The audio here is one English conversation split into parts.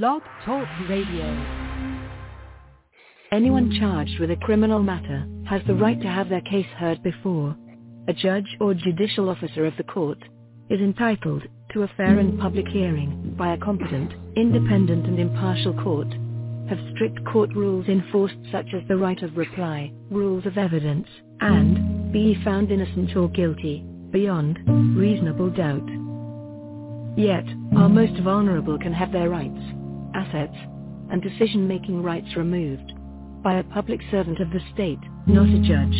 Blog Talk Radio. Anyone charged with a criminal matter has the right to have their case heard before a judge or judicial officer of the court is entitled to a fair and public hearing by a competent, independent and impartial court. Have strict court rules enforced such as the right of reply, rules of evidence, and be found innocent or guilty, beyond reasonable doubt. Yet, our most vulnerable can have their rights, assets, and decision-making rights removed by a public servant of the state, not a judge,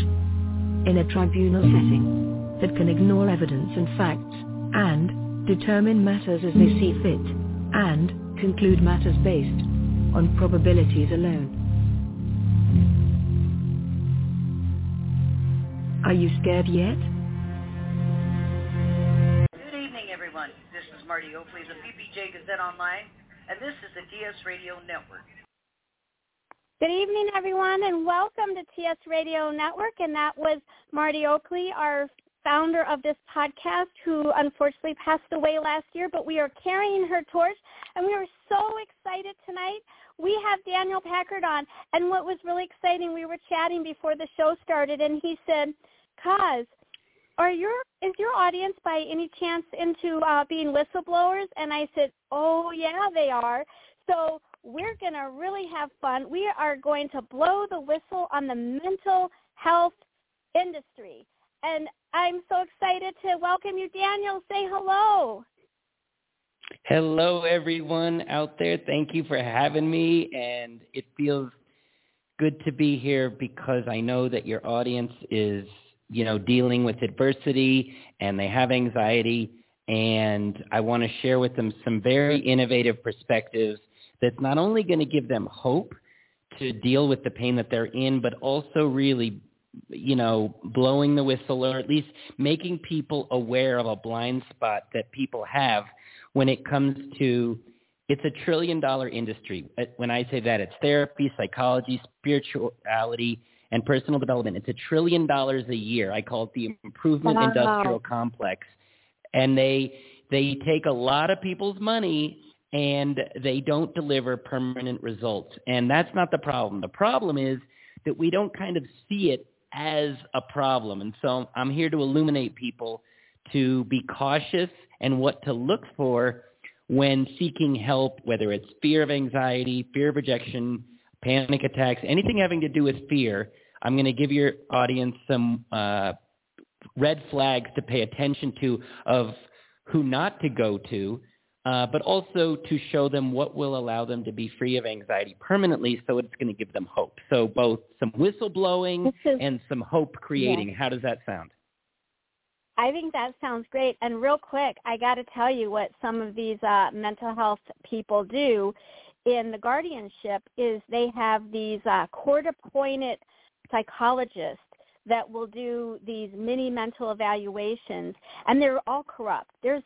in a tribunal setting that can ignore evidence and facts and determine matters as they see fit and conclude matters based on probabilities alone. Are you scared yet? Good evening, everyone. This is Marty Oakley the PPJ Gazette Online, and this is the TS Radio Network. Good evening, everyone, and welcome to TS Radio Network. And that was Marty Oakley, our founder of this podcast, who unfortunately passed away last year, but we are carrying her torch, and we are so excited tonight. We have Daniel Packard on, and what was really exciting, we were chatting before the show started, and he said, Kaz, are your is your audience by any chance into uh, being whistleblowers? And I said, oh yeah, they are. So we're going to really have fun. We are going to blow the whistle on the mental health industry. And I'm so excited to welcome you, Daniel. Say hello. Hello, everyone out there. Thank you for having me. And it feels good to be here because I know that your audience is, you know, dealing with adversity and they have anxiety. And I want to share with them some very innovative perspectives that's not only going to give them hope to deal with the pain that they're in, but also really, you know, blowing the whistle or at least making people aware of a blind spot that people have when it comes to it's a trillion dollar industry. Uh, when I say that, it's therapy, psychology, spirituality, and personal development. It's a trillion dollars a year. I call it the improvement Wow. industrial complex. And they they take a lot of people's money and they don't deliver permanent results. And that's not the problem. The problem is that we don't kind of see it as a problem. And so I'm here to illuminate people to be cautious and what to look for when seeking help, whether it's fear of anxiety, fear of rejection, panic attacks, anything having to do with fear. I'm going to give your audience some uh, red flags to pay attention to of who not to go to uh, but also to show them what will allow them to be free of anxiety permanently so it's going to give them hope. So both some whistleblowing is- and some hope creating. How does that sound? I think that sounds great. And real quick, I got to tell you what some of these uh, mental health people do in the guardianship is they have these uh, court-appointed psychologists that will do these mini mental evaluations, and they're all corrupt. There's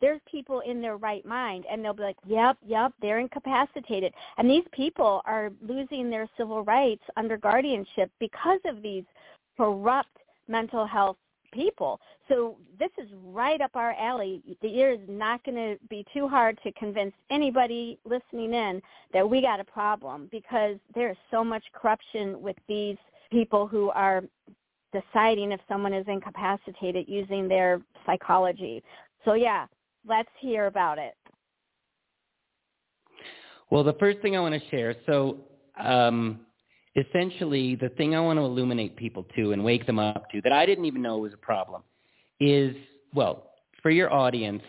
there's people in their right mind and they'll be like, yep, yep, they're incapacitated. And these people are losing their civil rights under guardianship because of these corrupt mental health people. So this is right up our alley. The year is not going to be too hard to convince anybody listening in that we got a problem because there's so much corruption with these people who are deciding if someone is incapacitated using their psychology. So yeah, let's hear about it. Well, the first thing I want to share, so um, essentially the thing I want to illuminate people to and wake them up to that I didn't even know was a problem is, well, for your audience,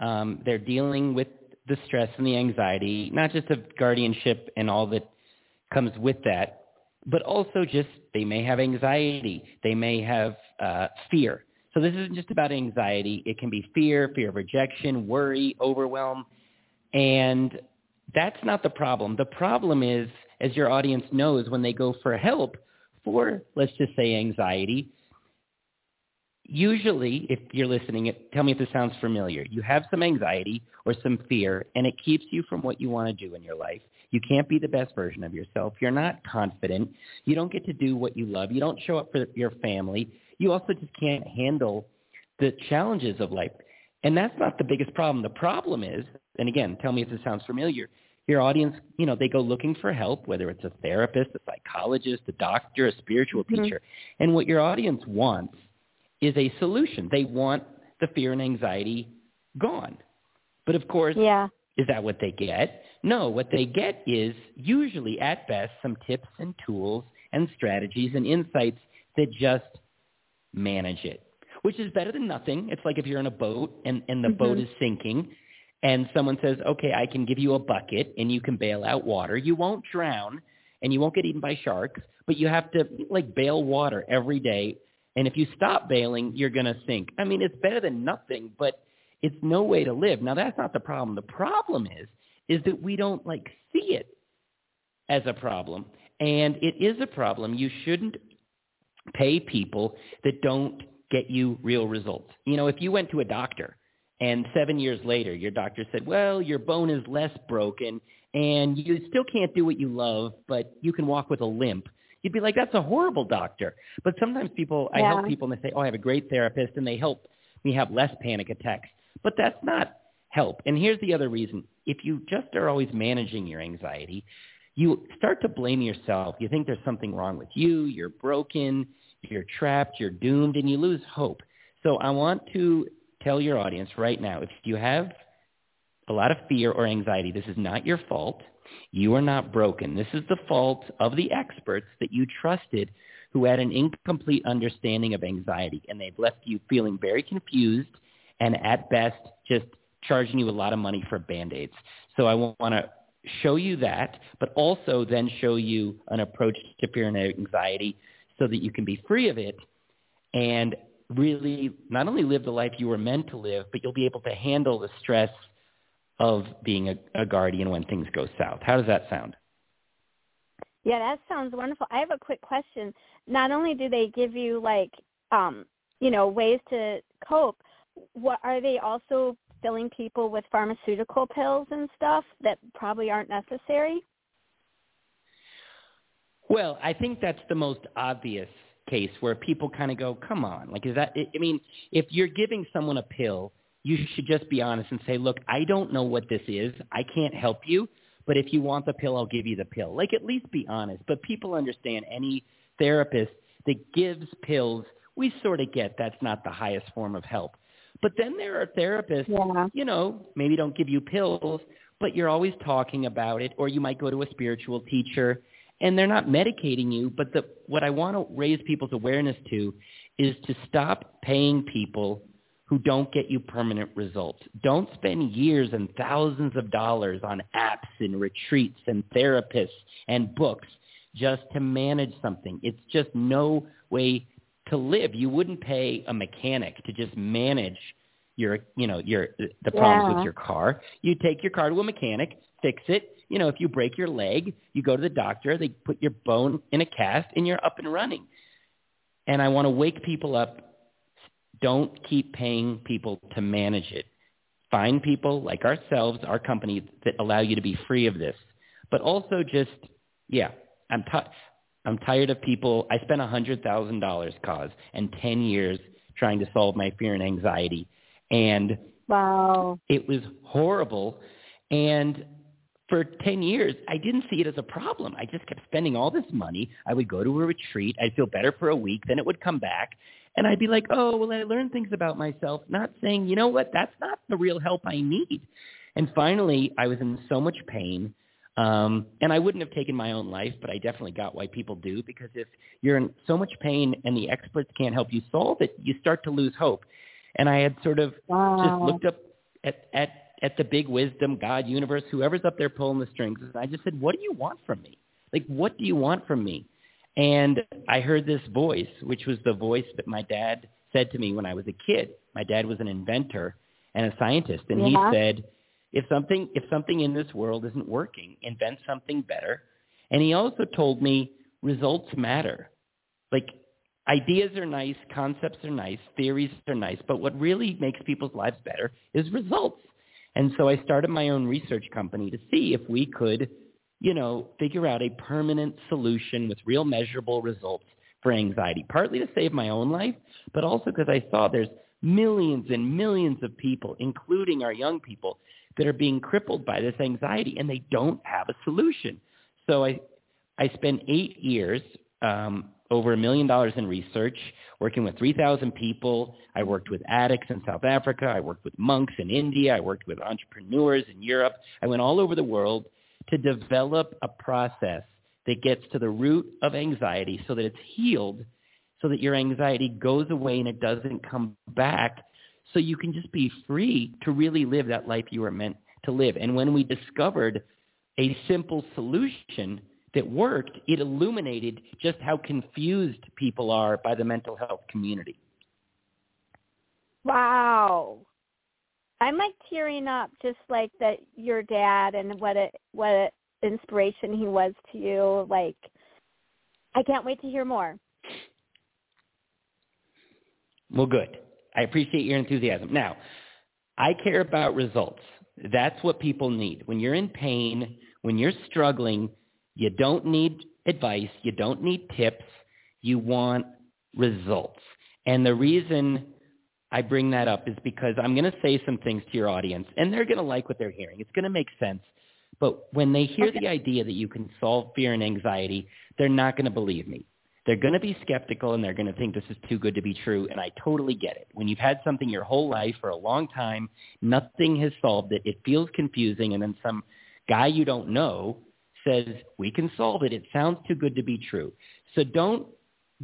um, they're dealing with the stress and the anxiety, not just of guardianship and all that comes with that, but also just they may have anxiety. They may have uh, fear. So this isn't just about anxiety. It can be fear, fear of rejection, worry, overwhelm. And that's not the problem. The problem is, as your audience knows, when they go for help for, let's just say, anxiety, usually, if you're listening, tell me if this sounds familiar. You have some anxiety or some fear, and it keeps you from what you want to do in your life. You can't be the best version of yourself. You're not confident. You don't get to do what you love. You don't show up for your family. You also just can't handle the challenges of life. And that's not the biggest problem. The problem is, and again, tell me if this sounds familiar, your audience, you know, they go looking for help, whether it's a therapist, a psychologist, a doctor, a spiritual Mhm. teacher. And what your audience wants is a solution. They want the fear and anxiety gone. But of course, Yeah. is that what they get? No, what they get is usually at best some tips and tools and strategies and insights that just manage it, which is better than nothing. It's like if you're in a boat and, and the boat Mhm. is sinking and someone says, okay, I can give you a bucket and you can bail out water. You won't drown and you won't get eaten by sharks, but you have to like bail water every day. And if you stop bailing, you're going to sink. I mean, it's better than nothing, but it's no way to live. Now that's not the problem. The problem is, is that we don't like see it as a problem. And it is a problem. You shouldn't pay people that don't get you real results. You know, if you went to a doctor and seven years later your doctor said, well, your bone is less broken and you still can't do what you love, but you can walk with a limp, you'd be like, that's a horrible doctor. But sometimes people, I help people and they say, oh, I have a great therapist and they help me have less panic attacks. But that's not help. And here's the other reason. If you just are always managing your anxiety, you start to blame yourself. You think there's something wrong with you. You're broken. You're trapped. You're doomed, and you lose hope. So I want to tell your audience right now, if you have a lot of fear or anxiety, this is not your fault. You are not broken. This is the fault of the experts that you trusted who had an incomplete understanding of anxiety, and they've left you feeling very confused and at best just charging you a lot of money for Band-Aids. So I want to show you that, but also then show you an approach to fear and anxiety so that you can be free of it and really not only live the life you were meant to live, but you'll be able to handle the stress of being a, a guardian when things go south. How does that sound? Yeah, that sounds wonderful. I have a quick question. Not only do they give you like um, you know, ways to cope, what are they also filling people with pharmaceutical pills and stuff that probably aren't necessary? Well, I think that's the most obvious case where people kind of go, "Come on!" Like, is that? I mean, if you're giving someone a pill, you should just be honest and say, "Look, I don't know what this is. I can't help you, but if you want the pill, I'll give you the pill." Like, at least be honest. But people understand any therapist that gives pills, we sort of get that's not the highest form of help. But then there are therapists Yeah. you know, maybe don't give you pills, but you're always talking about it, or you might go to a spiritual teacher, and they're not medicating you. But the, what I want to raise people's awareness to is to stop paying people who don't get you permanent results. Don't spend years and thousands of dollars on apps and retreats and therapists and books just to manage something. It's just no way to live. You wouldn't pay a mechanic to just manage your, you know, your the problems Yeah. with your car. You take your car to a mechanic, fix it. You know, if you break your leg, you go to the doctor, they put your bone in a cast and you're up and running. And I want to wake people up. Don't keep paying people to manage it. Find people like ourselves, our company, that allow you to be free of this. But also just, yeah, I'm t- I'm tired of people. I spent a hundred thousand dollars, cause, and ten years trying to solve my fear and anxiety, and Wow. it was horrible. And for 10 years, I didn't see it as a problem. I just kept spending all this money. I would go to a retreat. I'd feel better for a week. Then it would come back. And I'd be like, oh, well, I learned things about myself, not saying, you know what, that's not the real help I need. And finally, I was in so much pain. Um, and I wouldn't have taken my own life, but I definitely got why people do, because if you're in so much pain and the experts can't help you solve it, you start to lose hope. And I had sort of just looked up at, at, at the big wisdom, God, universe, whoever's up there pulling the strings. And I just said, what do you want from me? Like, what do you want from me? And I heard this voice, which was the voice that my dad said to me when I was a kid. My dad was an inventor and a scientist. And Yeah. he said, if something, if something in this world isn't working, invent something better. And he also told me results matter. Like ideas are nice, concepts are nice, theories are nice, but what really makes people's lives better is results. And so I started my own research company to see if we could, you know, figure out a permanent solution with real measurable results for anxiety, partly to save my own life, but also because I saw there's millions and millions of people, including our young people, that are being crippled by this anxiety and they don't have a solution. So I, I spent eight years, um, over a million dollars in research, working with 3,000 people. I worked with addicts in South Africa. I worked with monks in India. I worked with entrepreneurs in Europe. I went all over the world to develop a process that gets to the root of anxiety so that it's healed so that your anxiety goes away and it doesn't come back so you can just be free to really live that life you were meant to live. And when we discovered a simple solution that worked, it illuminated just how confused people are by the mental health community. Wow. I'm like tearing up just like that your dad and what a what a inspiration he was to you. Like I can't wait to hear more. Well, good. I appreciate your enthusiasm. Now, I care about results. That's what people need. When you're in pain, when you're struggling, you don't need advice. You don't need tips. You want results. And the reason I bring that up is because I'm going to say some things to your audience, and they're going to like what they're hearing. It's going to make sense. But when they hear okay. the idea that you can solve fear and anxiety, they're not going to believe me they're going to be skeptical and they're going to think this is too good to be true. And I totally get it. When you've had something your whole life for a long time, nothing has solved it. It feels confusing. And then some guy you don't know says, we can solve it. It sounds too good to be true. So don't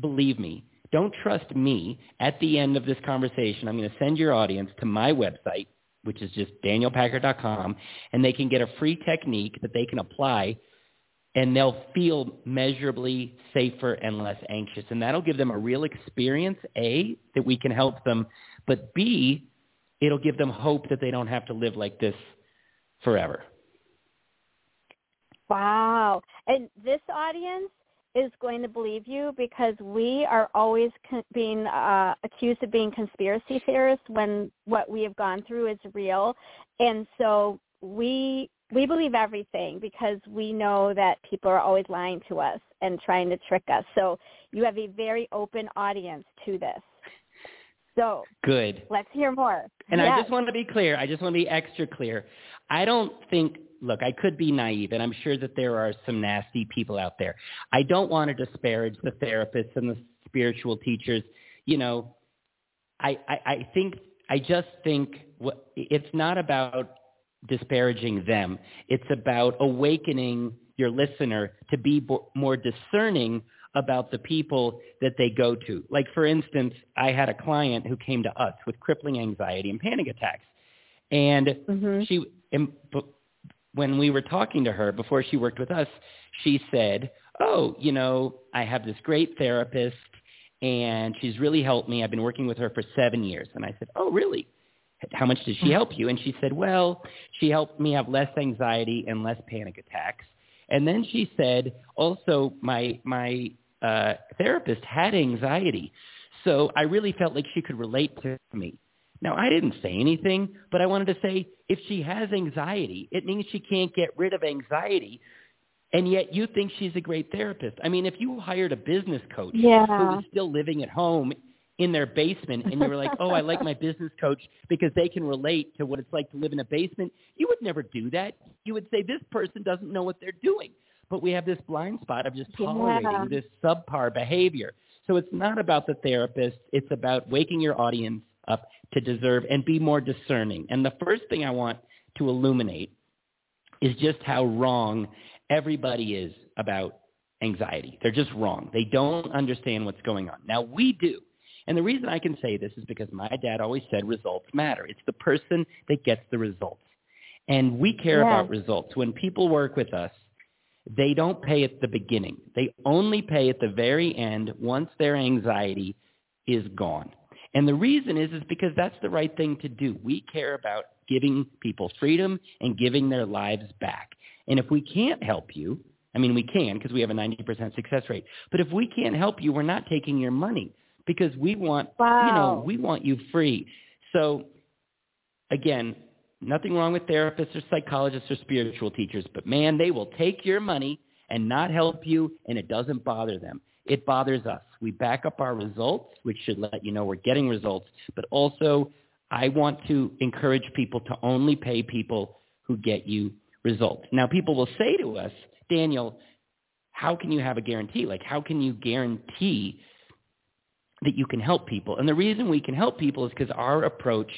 believe me. Don't trust me. At the end of this conversation, I'm going to send your audience to my website, which is just danielpackard.com, and they can get a free technique that they can apply and they'll feel measurably safer and less anxious. And that'll give them a real experience, A, that we can help them, but B, it'll give them hope that they don't have to live like this forever. Wow. And this audience is going to believe you because we are always con- being uh, accused of being conspiracy theorists when what we have gone through is real. And so we we believe everything because we know that people are always lying to us and trying to trick us. So you have a very open audience to this. So good. Let's hear more. And yes. I just want to be clear. I just want to be extra clear. I don't think look, I could be naive, and I'm sure that there are some nasty people out there. I don't want to disparage the therapists and the spiritual teachers. You know, I, I, I think I just think what, it's not about disparaging them. It's about awakening your listener to be more discerning about the people that they go to. Like, for instance, I had a client who came to us with crippling anxiety and panic attacks. And mm-hmm. she, and, when we were talking to her before she worked with us, she said, oh, you know, I have this great therapist and she's really helped me. I've been working with her for seven years. And I said, oh, really? How much did she mm-hmm. help you? And she said, well, she helped me have less anxiety and less panic attacks. And then she said, also, my, my uh, therapist had anxiety. So I really felt like she could relate to me. Now, I didn't say anything, but I wanted to say if she has anxiety, it means she can't get rid of anxiety. And yet you think she's a great therapist. I mean, if you hired a business coach yeah. who was still living at home in their basement and you were like, oh, I like my business coach because they can relate to what it's like to live in a basement, you would never do that. You would say, this person doesn't know what they're doing. But we have this blind spot of just tolerating yeah. this subpar behavior. So it's not about the therapist. It's about waking your audience up to deserve and be more discerning. And the first thing I want to illuminate is just how wrong everybody is about anxiety. They're just wrong. They don't understand what's going on. Now we do. And the reason I can say this is because my dad always said results matter. It's the person that gets the results. And we care yeah. about results. When people work with us, they don't pay at the beginning. They only pay at the very end once their anxiety is gone. And the reason is is because that's the right thing to do. We care about giving people freedom and giving their lives back. And if we can't help you, I mean we can because we have a 90% success rate. But if we can't help you, we're not taking your money because we want wow. you know we want you free. So again, nothing wrong with therapists or psychologists or spiritual teachers, but man, they will take your money and not help you, and it doesn't bother them. It bothers us. We back up our results, which should let you know we're getting results. But also, I want to encourage people to only pay people who get you results. Now, people will say to us, Daniel, how can you have a guarantee? Like, how can you guarantee that you can help people? And the reason we can help people is because our approach,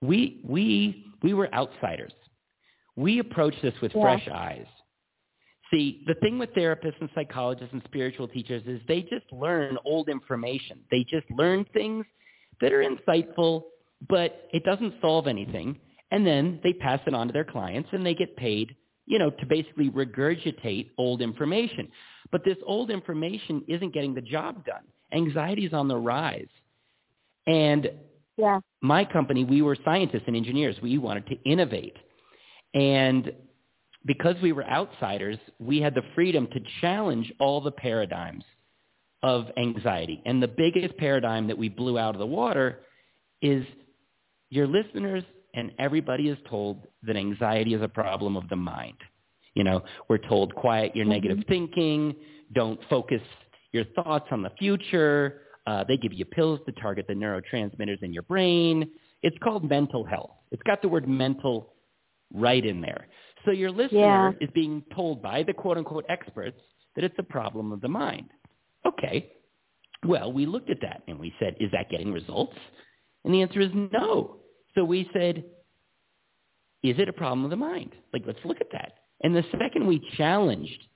we, we, we were outsiders. We approached this with yeah. fresh eyes. See, the thing with therapists and psychologists and spiritual teachers is they just learn old information. They just learn things that are insightful, but it doesn't solve anything. And then they pass it on to their clients and they get paid, you know, to basically regurgitate old information. But this old information isn't getting the job done. Anxiety is on the rise. And yeah. my company, we were scientists and engineers. We wanted to innovate. And because we were outsiders, we had the freedom to challenge all the paradigms of anxiety. And the biggest paradigm that we blew out of the water is your listeners and everybody is told that anxiety is a problem of the mind. You know, we're told quiet your mm-hmm. negative thinking, don't focus your thoughts on the future. Uh, they give you pills to target the neurotransmitters in your brain. It's called mental health. It's got the word mental right in there. So your listener yeah. is being told by the quote unquote experts that it's a problem of the mind. Okay. Well, we looked at that and we said, is that getting results? And the answer is no. So we said, is it a problem of the mind? Like, let's look at that. And the second we challenged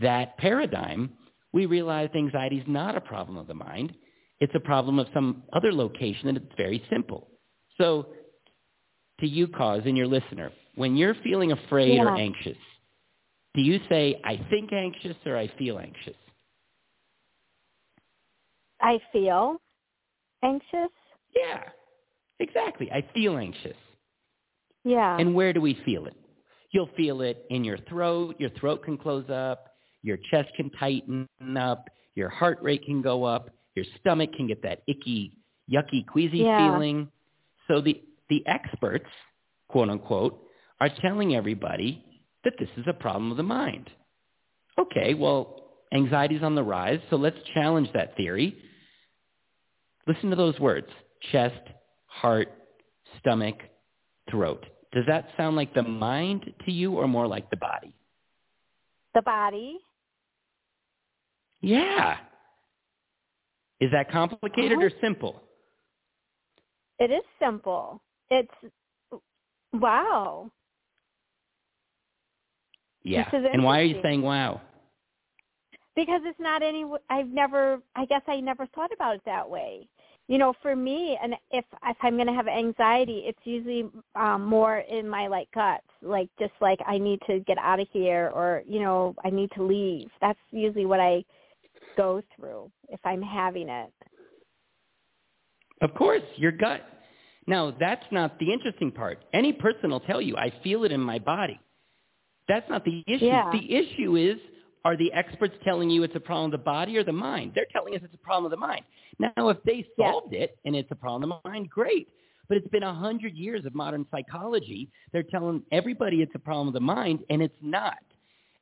that paradigm, we realized anxiety is not a problem of the mind. It's a problem of some other location, and it's very simple. So to you, Cause, and your listener, when you're feeling afraid yeah. or anxious, do you say, I think anxious or I feel anxious? I feel anxious. Yeah, exactly. I feel anxious. Yeah. And where do we feel it? You'll feel it in your throat. Your throat can close up. Your chest can tighten up. Your heart rate can go up. Your stomach can get that icky, yucky, queasy yeah. feeling. So the, the experts, quote unquote, are telling everybody that this is a problem of the mind. Okay, well, anxiety is on the rise, so let's challenge that theory. Listen to those words, chest, heart, stomach, throat. Does that sound like the mind to you or more like the body? The body. Yeah. Is that complicated uh-huh. or simple? It is simple. It's wow. Yeah. And why are you saying wow? Because it's not any. I've never. I guess I never thought about it that way. You know, for me, and if if I'm going to have anxiety, it's usually um, more in my like guts, like just like I need to get out of here, or you know, I need to leave. That's usually what I go through if I'm having it. Of course, your gut. Now, that's not the interesting part. Any person will tell you, I feel it in my body. That's not the issue. Yeah. The issue is, are the experts telling you it's a problem of the body or the mind? They're telling us it's a problem of the mind. Now, if they solved yeah. it and it's a problem of the mind, great. But it's been a hundred years of modern psychology. They're telling everybody it's a problem of the mind, and it's not.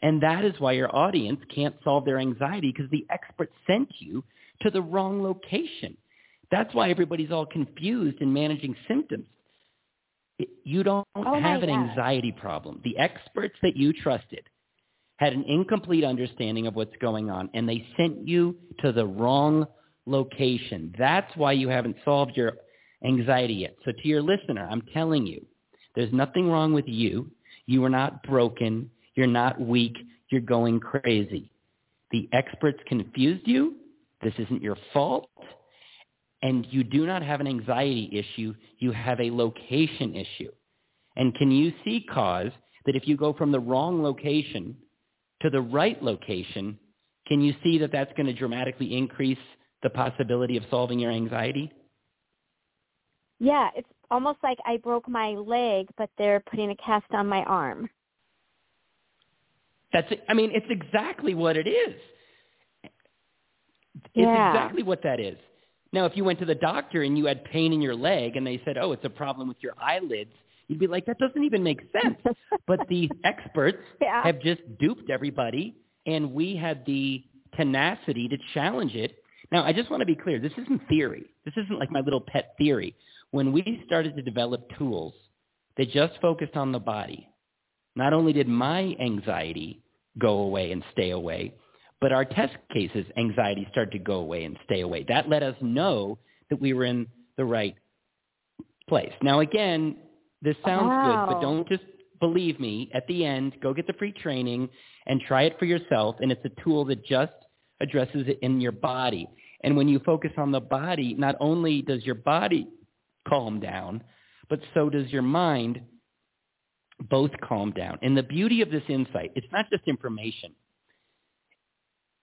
And that is why your audience can't solve their anxiety because the experts sent you to the wrong location. That's why everybody's all confused in managing symptoms. You don't oh have an anxiety problem. The experts that you trusted had an incomplete understanding of what's going on, and they sent you to the wrong location. That's why you haven't solved your anxiety yet. So to your listener, I'm telling you, there's nothing wrong with you. You are not broken. You're not weak. You're going crazy. The experts confused you. This isn't your fault and you do not have an anxiety issue, you have a location issue. And can you see cause that if you go from the wrong location to the right location, can you see that that's going to dramatically increase the possibility of solving your anxiety? Yeah, it's almost like I broke my leg, but they're putting a cast on my arm. That's it. I mean, it's exactly what it is. It's yeah. exactly what that is. Now, if you went to the doctor and you had pain in your leg and they said, oh, it's a problem with your eyelids, you'd be like, that doesn't even make sense. but the experts yeah. have just duped everybody, and we had the tenacity to challenge it Now, I just want to be clear. This isn't theory. This isn't like my little pet theory. When we started to develop tools that just focused on the body, not only did my anxiety go away and stay away, but our test cases anxiety started to go away and stay away. That let us know that we were in the right place. Now, again, this sounds wow. good, but don't just believe me. At the end, go get the free training and try it for yourself. And it's a tool that just addresses it in your body. And when you focus on the body, not only does your body calm down, but so does your mind both calm down. And the beauty of this insight, it's not just information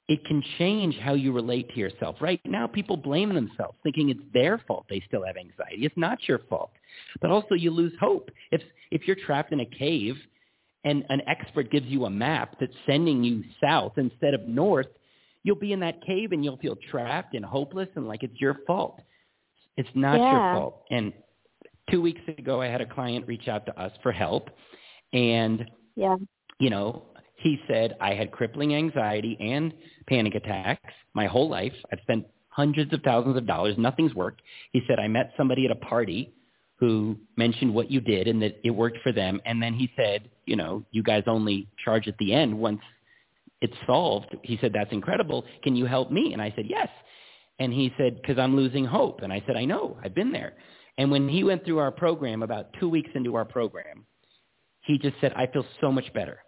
it can change how you relate to yourself. Right now, people blame themselves, thinking it's their fault they still have anxiety. It's not your fault. But also, you lose hope. If, if you're trapped in a cave and an expert gives you a map that's sending you south instead of north, you'll be in that cave and you'll feel trapped and hopeless and like it's your fault. It's not yeah. your fault. And two weeks ago, I had a client reach out to us for help. And, yeah. you know, he said, I had crippling anxiety and panic attacks my whole life. I've spent hundreds of thousands of dollars. Nothing's worked. He said, I met somebody at a party who mentioned what you did and that it worked for them. And then he said, you know, you guys only charge at the end once it's solved. He said, that's incredible. Can you help me? And I said, yes. And he said, because I'm losing hope. And I said, I know. I've been there. And when he went through our program, about two weeks into our program, he just said, I feel so much better.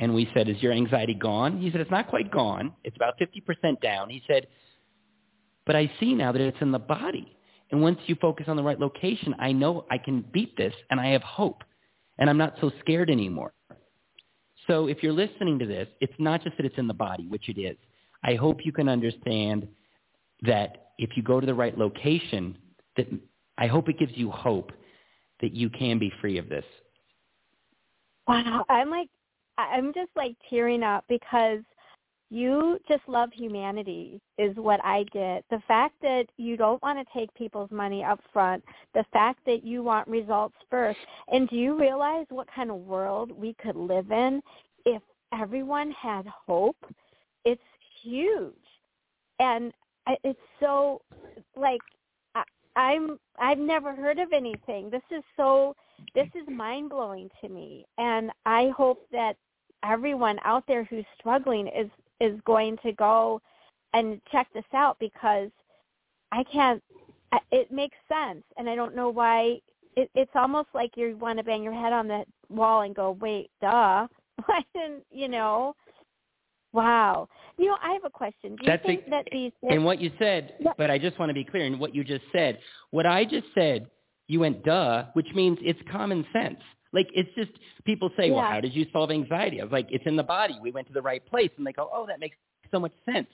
And we said, is your anxiety gone? He said, it's not quite gone. It's about 50% down. He said, but I see now that it's in the body. And once you focus on the right location, I know I can beat this and I have hope. And I'm not so scared anymore. So if you're listening to this, it's not just that it's in the body, which it is. I hope you can understand that if you go to the right location, that I hope it gives you hope that you can be free of this. Wow, I'm like I'm just like tearing up because you just love humanity is what I get. The fact that you don't want to take people's money up front, the fact that you want results first. And do you realize what kind of world we could live in if everyone had hope? It's huge. And it's so like I'm I've never heard of anything. This is so this is mind blowing to me and I hope that everyone out there who's struggling is is going to go and check this out because I can't. It makes sense, and I don't know why. It, it's almost like you want to bang your head on the wall and go, "Wait, duh!" Why didn't you know? Wow. You know, I have a question. Do you That's think a, that these and what you said, yeah. but I just want to be clear in what you just said. What I just said, you went duh, which means it's common sense. Like it's just people say, yeah. well, how did you solve anxiety? I was like, it's in the body. We went to the right place, and they go, oh, that makes so much sense.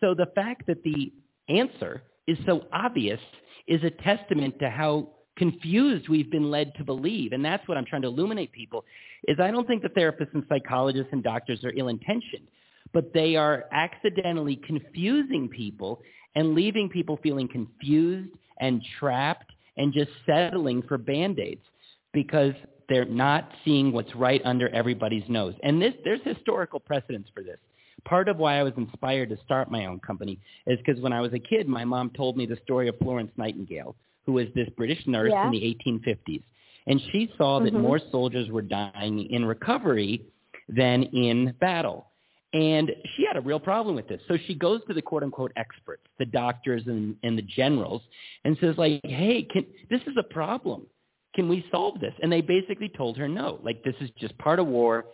So the fact that the answer is so obvious is a testament to how confused we've been led to believe. And that's what I'm trying to illuminate people is I don't think the therapists and psychologists and doctors are ill-intentioned, but they are accidentally confusing people and leaving people feeling confused and trapped and just settling for band-aids because they're not seeing what's right under everybody's nose. And this, there's historical precedence for this. Part of why I was inspired to start my own company is because when I was a kid, my mom told me the story of Florence Nightingale, who was this British nurse yeah. in the 1850s. And she saw that mm-hmm. more soldiers were dying in recovery than in battle. And she had a real problem with this. So she goes to the quote unquote experts, the doctors and, and the generals, and says like, hey, can, this is a problem can we solve this? And they basically told her no. Like, this is just part of war.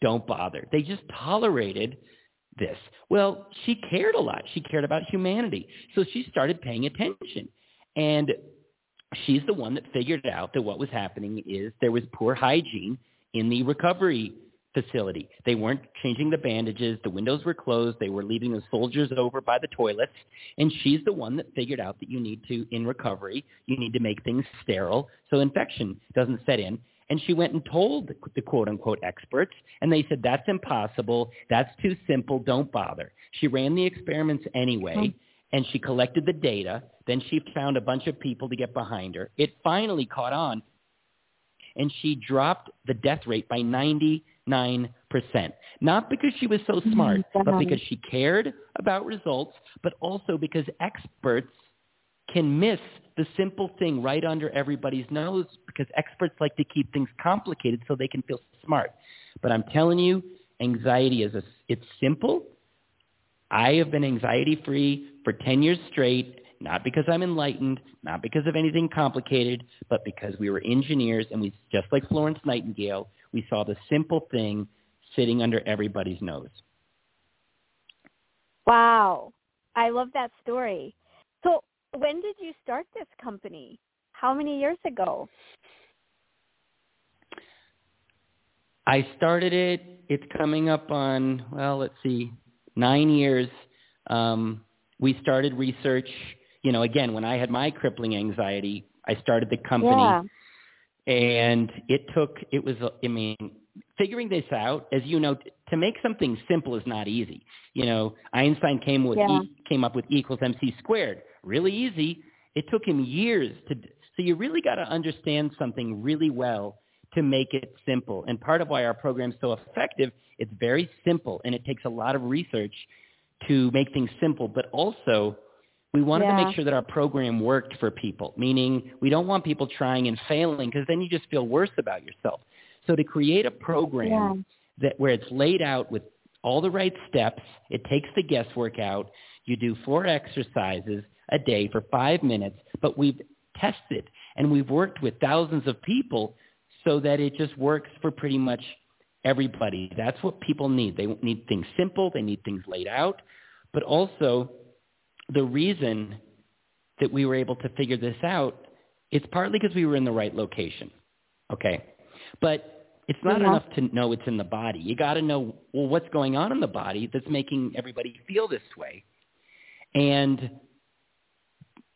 Don't bother. They just tolerated this. Well, she cared a lot. She cared about humanity. So she started paying attention. And she's the one that figured out that what was happening is there was poor hygiene in the recovery facility. They weren't changing the bandages. The windows were closed. They were leaving the soldiers over by the toilets. And she's the one that figured out that you need to, in recovery, you need to make things sterile so infection doesn't set in. And she went and told the, the quote-unquote experts, and they said, that's impossible. That's too simple. Don't bother. She ran the experiments anyway, mm-hmm. and she collected the data. Then she found a bunch of people to get behind her. It finally caught on, and she dropped the death rate by 90 9%. Not because she was so smart, Mhm, but because she cared about results, but also because experts can miss the simple thing right under everybody's nose because experts like to keep things complicated so they can feel smart. But I'm telling you, anxiety is a, it's simple. I have been anxiety free for 10 years straight, not because I'm enlightened, not because of anything complicated, but because we were engineers and we, just like Florence Nightingale, we saw the simple thing sitting under everybody's nose. Wow. I love that story. So when did you start this company? How many years ago? I started it. It's coming up on, well, let's see, nine years. Um, we started research. You know, again, when I had my crippling anxiety, I started the company. Yeah. And it took, it was, I mean, figuring this out, as you know, to make something simple is not easy. You know, Einstein came with Yeah. e, came up with E equals mc squared. Really easy. It took him years to. So you really got to understand something really well to make it simple. And part of why our program's so effective, it's very simple, and it takes a lot of research to make things simple. But also, we wanted to make sure that our program worked for people. Meaning, we don't want people trying and failing because then you just feel worse about yourself. So to create a program Yeah. that where it's laid out with all the right steps, it takes the guesswork out. You do four exercises a day for five minutes, but we've tested and we've worked with thousands of people so that it just works for pretty much everybody. That's what people need. They need things simple. They need things laid out. But also, the reason that we were able to figure this out, it's partly because we were in the right location. Okay. But it's not Yeah. enough to know it's in the body. You got to know, well, what's going on in the body that's making everybody feel this way. And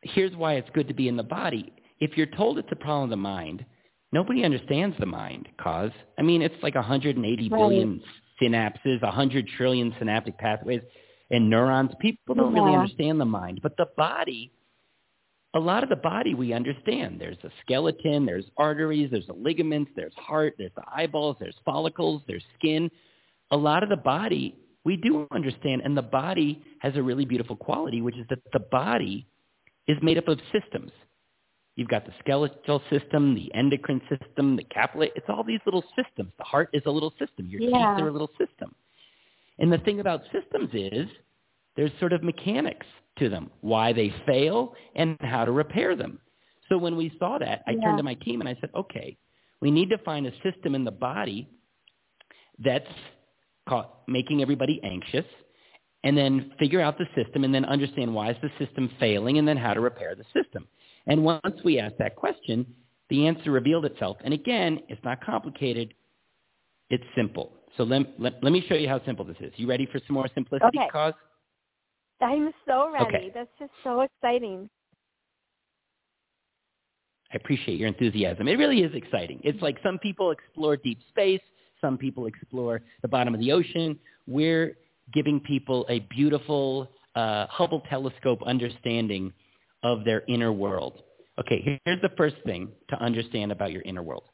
here's why it's good to be in the body. If you're told it's a problem of the mind, nobody understands the mind cause. I mean, it's like 180 Right. billion synapses, 100 trillion synaptic pathways and neurons. People don't really understand the mind, but the body, a lot of the body we understand. There's a skeleton, there's arteries, there's the ligaments, there's heart, there's the eyeballs, there's follicles, there's skin. A lot of the body we do understand, and the body has a really beautiful quality, which is that the body is made up of systems. You've got the skeletal system, the endocrine system, the capillary. It's all these little systems. The heart is a little system. Your Yeah. teeth are a little system. And the thing about systems is there's sort of mechanics to them, why they fail and how to repair them. So when we saw that, I Yeah. turned to my team and I said, okay, we need to find a system in the body that's making everybody anxious and then figure out the system and then understand why is the system failing and then how to repair the system. And once we asked that question, the answer revealed itself. And again, it's not complicated. It's simple. So let, let, let me show you how simple this is. You ready for some more simplicity, Okay. Cause? I'm so ready. Okay. That's just so exciting. I appreciate your enthusiasm. It really is exciting. It's like some people explore deep space, some people explore the bottom of the ocean. We're giving people a beautiful uh, Hubble telescope understanding of their inner world. Okay, here's the first thing to understand about your inner world.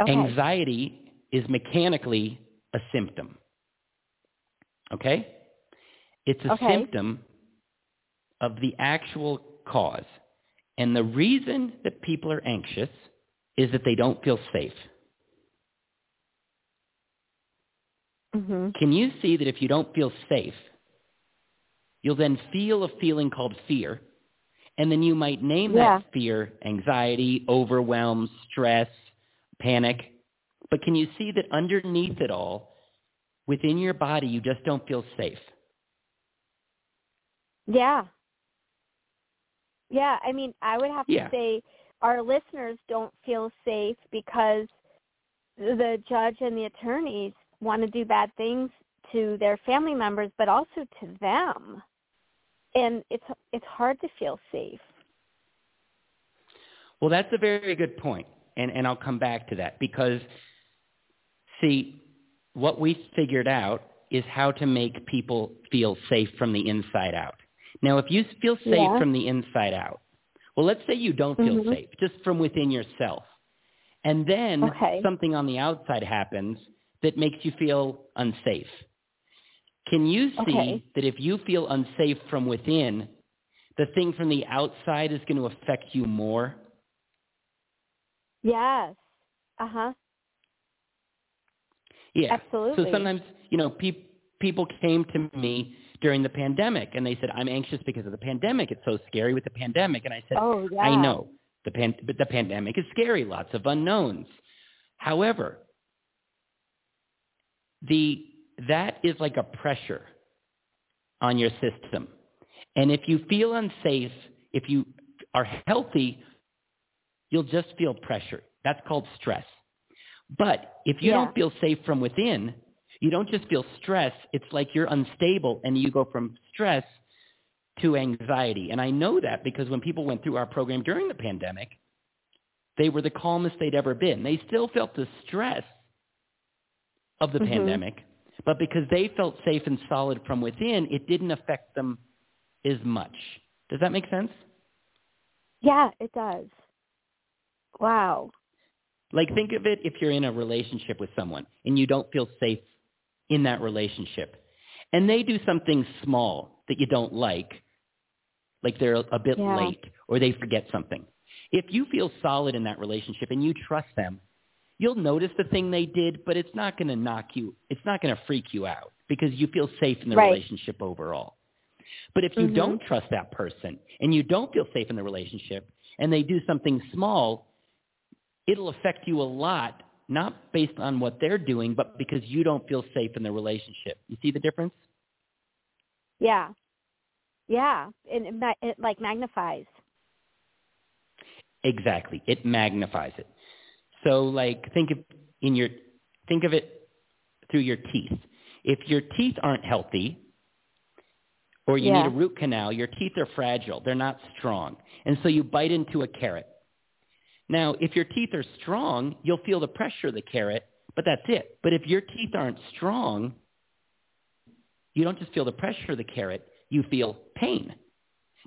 Okay. Anxiety is mechanically a symptom. Okay? It's a Okay. symptom of the actual cause. And the reason that people are anxious is that they don't feel safe. Mhm. Can you see that if you don't feel safe, you'll then feel a feeling called fear, and then you might name Yeah. that fear anxiety, overwhelm, stress, panic. But can you see that underneath it all, within your body, you just don't feel safe? Yeah. Yeah, I mean, I would have Yeah. to say our listeners don't feel safe because the judge and the attorneys want to do bad things to their family members, but also to them. And it's it's hard to feel safe. Well, that's a very good point, and, and I'll come back to that because, see, what we figured out is how to make people feel safe from the inside out. Now, if you feel safe Yeah. from the inside out, well, let's say you don't feel Mhm. safe, just from within yourself, and then Okay. something on the outside happens that makes you feel unsafe. Can you see Okay. that if you feel unsafe from within, the thing from the outside is going to affect you more? Yes. Uh huh. Yeah. Absolutely. So sometimes, you know, pe- people came to me during the pandemic and they said, "I'm anxious because of the pandemic. It's so scary with the pandemic." And I said, Oh yeah. I know the pan- but the pandemic is scary, lots of unknowns. However, the that is like a pressure on your system. And if you feel unsafe, if you are healthy, you'll just feel pressure. That's called stress. But if you Yeah. don't feel safe from within, you don't just feel stress. It's like you're unstable and you go from stress to anxiety. And I know that because when people went through our program during the pandemic, they were the calmest they'd ever been. They still felt the stress of the Mhm. pandemic, but because they felt safe and solid from within, it didn't affect them as much. Does that make sense? Yeah, it does. Wow. Like think of it if you're in a relationship with someone and you don't feel safe in that relationship. And they do something small that you don't like, like they're a bit Yeah. late or they forget something. If you feel solid in that relationship and you trust them, you'll notice the thing they did, but it's not going to knock you, it's not going to freak you out because you feel safe in the Right. relationship overall. But if you Mhm. don't trust that person and you don't feel safe in the relationship and they do something small, it'll affect you a lot, not based on what they're doing, but because you don't feel safe in the relationship. You see the difference? Yeah. Yeah. And it, ma- it like magnifies. Exactly. It magnifies it. So like think of in your think of it through your teeth. If your teeth aren't healthy or you Yeah. need a root canal, your teeth are fragile. They're not strong. And so you bite into a carrot. Now, if your teeth are strong, you'll feel the pressure of the carrot, but that's it. But if your teeth aren't strong, you don't just feel the pressure of the carrot, you feel pain.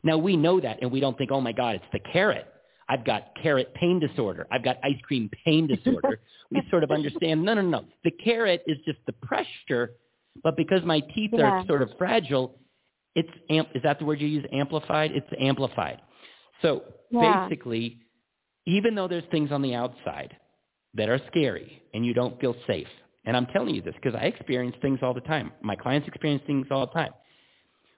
Now we know that and we don't think, oh my God, it's the carrot. I've got carrot pain disorder. I've got ice cream pain disorder. we sort of understand, no, no, no. The carrot is just the pressure, but because my teeth Yeah. are sort of fragile, it's, amp- is that the word you use, amplified? It's amplified. So Yeah. basically, even though there's things on the outside that are scary and you don't feel safe, and I'm telling you this because I experience things all the time. My clients experience things all the time.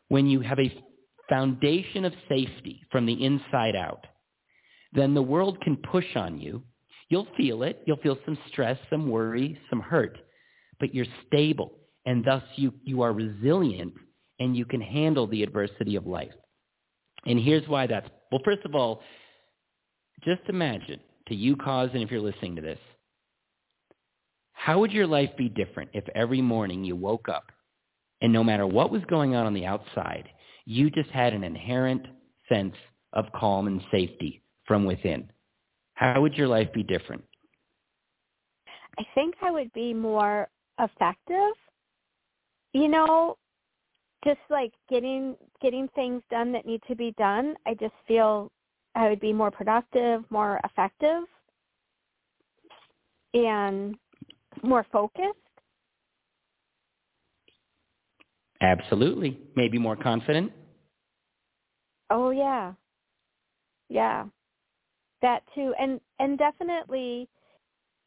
When you have a foundation of safety from the inside out, then the world can push on you. You'll feel it. You'll feel some stress, some worry, some hurt, but you're stable, and thus you, you are resilient, and you can handle the adversity of life. And here's why that's, well, first of all, just imagine, to you, cause, and if you're listening to this, how would your life be different if every morning you woke up and no matter what was going on on the outside, you just had an inherent sense of calm and safety from within? How would your life be different? I think I would be more effective. You know, just like getting getting things done that need to be done. I just feel I would be more productive, more effective, and more focused. Absolutely. Maybe more confident? Oh yeah. Yeah. That too. And and definitely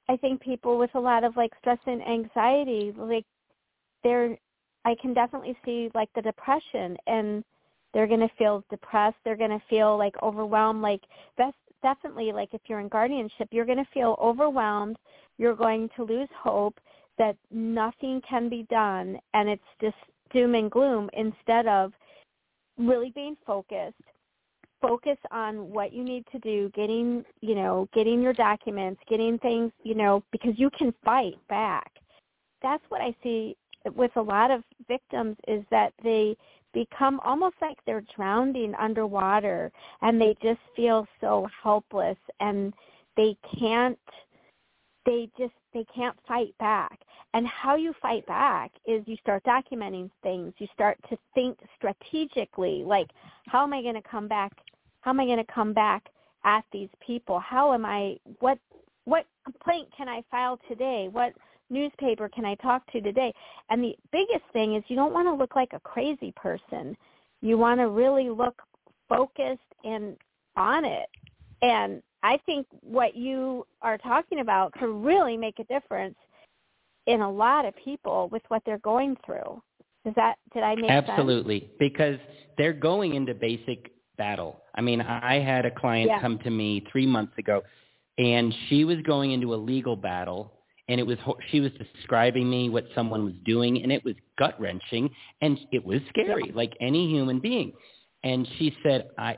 I think people with a lot of like stress and anxiety, like they're I can definitely see like the depression and they're going to feel depressed, they're going to feel like overwhelmed like that's definitely like if you're in guardianship, you're going to feel overwhelmed, you're going to lose hope that nothing can be done and it's just doom and gloom instead of really being focused. Focus on what you need to do getting you know getting your documents getting things you know because you can fight back. That's what i see with a lot of victims is that they become almost like they're drowning underwater and they just feel so helpless and they can't they just they can't fight back. And how you fight back is you start documenting things. You start to think strategically like how am i going to come back how am i going to come back at these people? How am i what what complaint can i file today? What newspaper can I talk to today? And the biggest thing is you don't want to look like a crazy person. You want to really look focused and on it. And I think what you are talking about could really make a difference in a lot of people with what they're going through. Does that did I make Absolutely. Sense? Because they're going into basic battle. I mean, I had a client yeah. come to me 3 months ago and she was going into a legal battle and it was she was describing me what someone was doing and it was gut wrenching and it was scary yeah. like any human being and she said i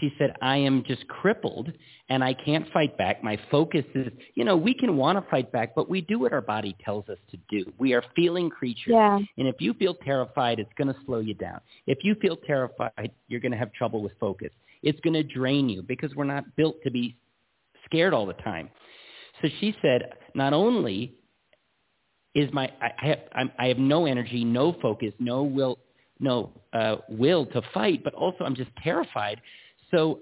she said, I am just crippled and I can't fight back. My focus is, you know, we can want to fight back, but we do what our body tells us to do. We are feeling creatures. Yeah. And if you feel terrified, it's going to slow you down. If you feel terrified, you're going to have trouble with focus. It's going to drain you because we're not built to be scared all the time. So she said, not only is my I have I'm, I have no energy, no focus, no will no uh, will to fight, but also I'm just terrified. So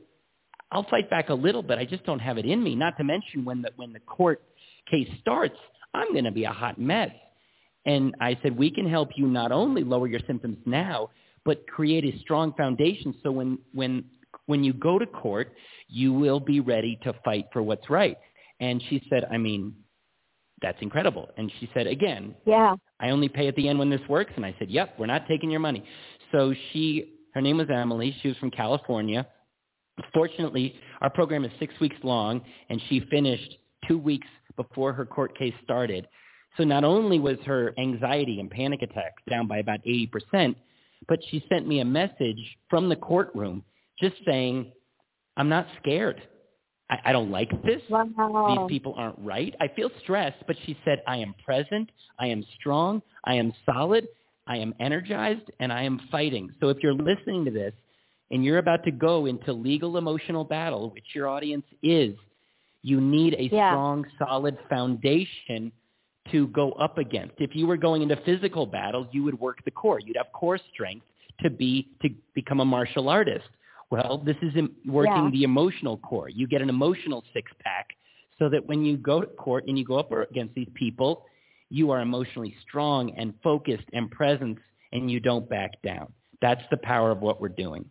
I'll fight back a little bit. I just don't have it in me. Not to mention when the when the court case starts, I'm going to be a hot mess. And I said we can help you not only lower your symptoms now, but create a strong foundation so when when when you go to court, you will be ready to fight for what's right. And she said, I mean, that's incredible. And she said, again, yeah, I only pay at the end when this works. And I said, yep, we're not taking your money. So she, her name was Emily. She was from California. Fortunately, our program is six weeks long, and she finished two weeks before her court case started. So not only was her anxiety and panic attacks down by about 80%, but she sent me a message from the courtroom just saying, I'm not scared. I, I don't like this. Wow. These people aren't right. I feel stressed, but she said, I am present, I am strong, I am solid, I am energized, and I am fighting. So if you're listening to this and you're about to go into legal emotional battle, which your audience is, you need a yeah. strong, solid foundation to go up against. If you were going into physical battle, you would work the core. You'd have core strength to be to become a martial artist. Well, this is working yeah. the emotional core. You get an emotional six pack so that when you go to court and you go up against these people, you are emotionally strong and focused and present and you don't back down. That's the power of what we're doing.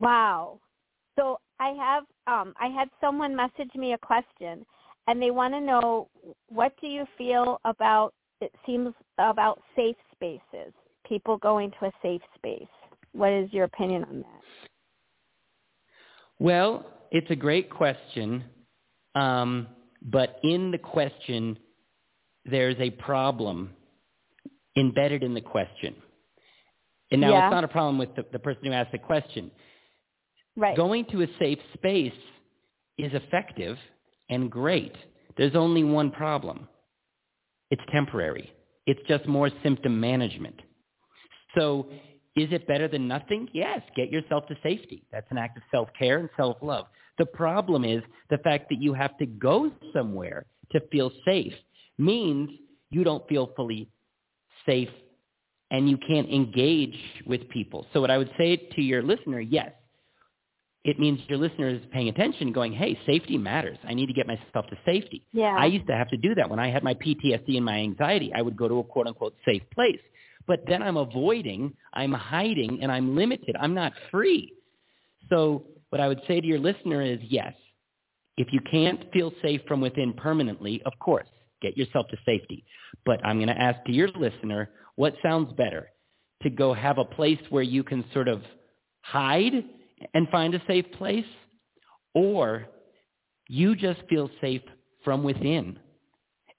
Wow. So I have um, I had someone message me a question and they want to know what do you feel about it seems about safe spaces, people going to a safe space. What is your opinion on that? Well, it's a great question, um, but in the question, there's a problem embedded in the question. And now yeah. it's not a problem with the, the person who asked the question. Right. Going to a safe space is effective and great. There's only one problem. It's temporary. It's just more symptom management. So is it better than nothing? Yes. Get yourself to safety. That's an act of self-care and self-love. The problem is the fact that you have to go somewhere to feel safe means you don't feel fully safe and you can't engage with people. So what I would say to your listener, yes, it means your listener is paying attention going, hey, safety matters. I need to get myself to safety. Yeah. I used to have to do that. When I had my PTSD and my anxiety, I would go to a quote-unquote safe place but then I'm avoiding, I'm hiding, and I'm limited. I'm not free. So what I would say to your listener is yes, if you can't feel safe from within permanently, of course, get yourself to safety. But I'm going to ask to your listener, what sounds better? To go have a place where you can sort of hide and find a safe place? Or you just feel safe from within.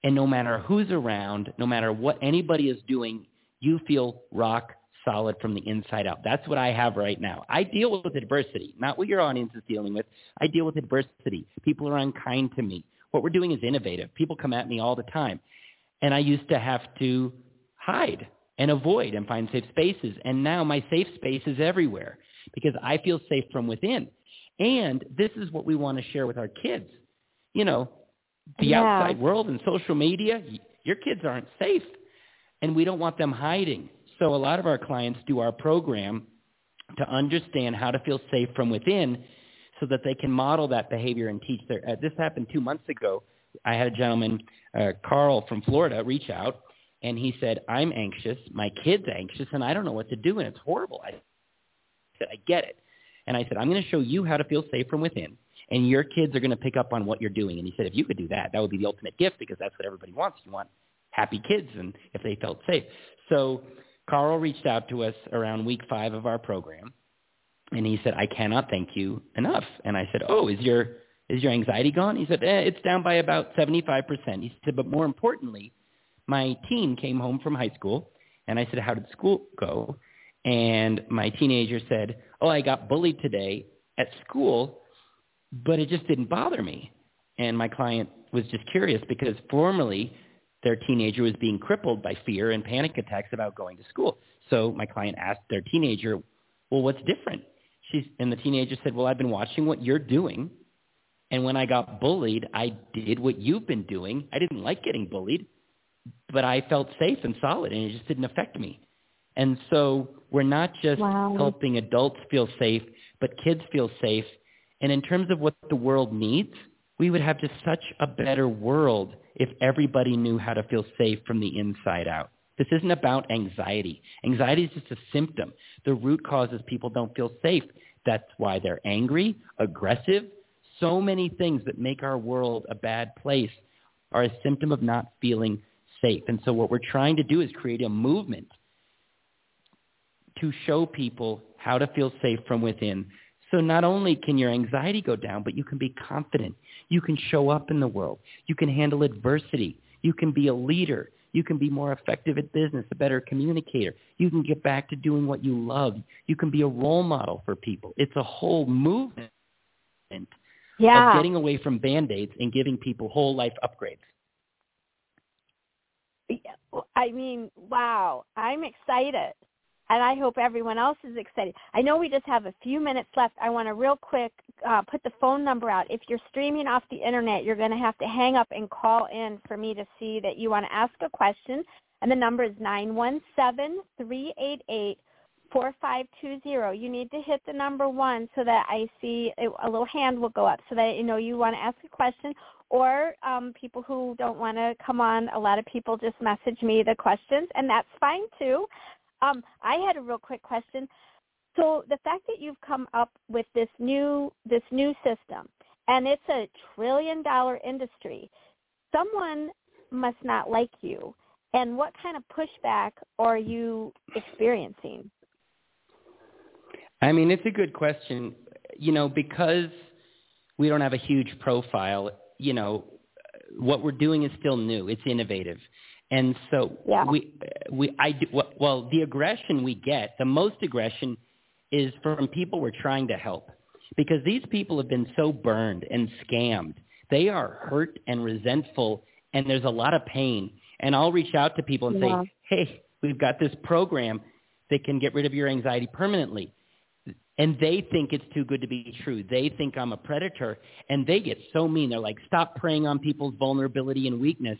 And no matter who's around, no matter what anybody is doing, you feel rock solid from the inside out. That's what I have right now. I deal with adversity, not what your audience is dealing with. I deal with adversity. People are unkind to me. What we're doing is innovative. People come at me all the time. And I used to have to hide and avoid and find safe spaces. And now my safe space is everywhere because I feel safe from within. And this is what we want to share with our kids. You know, the yeah. outside world and social media, your kids aren't safe and we don't want them hiding. So a lot of our clients do our program to understand how to feel safe from within so that they can model that behavior and teach their, uh, this happened two months ago. I had a gentleman, uh, Carl from Florida, reach out, and he said, "I'm anxious. My kid's anxious, and I don't know what to do, and it's horrible." I said, "I get it," and I said, "I'm going to show you how to feel safe from within." And your kids are going to pick up on what you're doing. And he said, if you could do that, that would be the ultimate gift because that's what everybody wants. You want happy kids and if they felt safe. So Carl reached out to us around week five of our program, and he said, "I cannot thank you enough." And I said, "Oh, is your is your anxiety gone?" He said, eh, "It's down by about 75%." He said, "But more importantly, my teen came home from high school, and I said, "How did school go?" And my teenager said, "Oh, I got bullied today at school, but it just didn't bother me." And my client was just curious because formerly their teenager was being crippled by fear and panic attacks about going to school. So my client asked their teenager, well, what's different? She's, and the teenager said, well, I've been watching what you're doing. And when I got bullied, I did what you've been doing. I didn't like getting bullied, but I felt safe and solid, and it just didn't affect me. And so we're not just wow. helping adults feel safe, but kids feel safe. And in terms of what the world needs, we would have just such a better world if everybody knew how to feel safe from the inside out. This isn't about anxiety. Anxiety is just a symptom. The root cause is people don't feel safe. That's why they're angry, aggressive. So many things that make our world a bad place are a symptom of not feeling safe. And so what we're trying to do is create a movement to show people how to feel safe from within. So not only can your anxiety go down, but you can be confident. You can show up in the world. You can handle adversity. You can be a leader. You can be more effective at business, a better communicator. You can get back to doing what you love. You can be a role model for people. It's a whole movement yeah. of getting away from Band-Aids and giving people whole life upgrades. I mean, wow. I'm excited and I hope everyone else is excited. I know we just have a few minutes left. I want to real quick uh, put the phone number out. If you're streaming off the internet, you're going to have to hang up and call in for me to see that you want to ask a question. And the number is nine one seven three eight eight four five two zero. You need to hit the number one so that I see a little hand will go up so that you know you want to ask a question. Or um, people who don't want to come on, a lot of people just message me the questions, and that's fine too. Um, I had a real quick question. So the fact that you've come up with this new this new system, and it's a trillion dollar industry, someone must not like you. And what kind of pushback are you experiencing? I mean, it's a good question. You know, because we don't have a huge profile, you know, what we're doing is still new. It's innovative. And so yeah. we we I do, well the aggression we get the most aggression is from people we're trying to help because these people have been so burned and scammed. They are hurt and resentful and there's a lot of pain. And I'll reach out to people and yeah. say, "Hey, we've got this program that can get rid of your anxiety permanently." And they think it's too good to be true. They think I'm a predator and they get so mean. They're like, "Stop preying on people's vulnerability and weakness."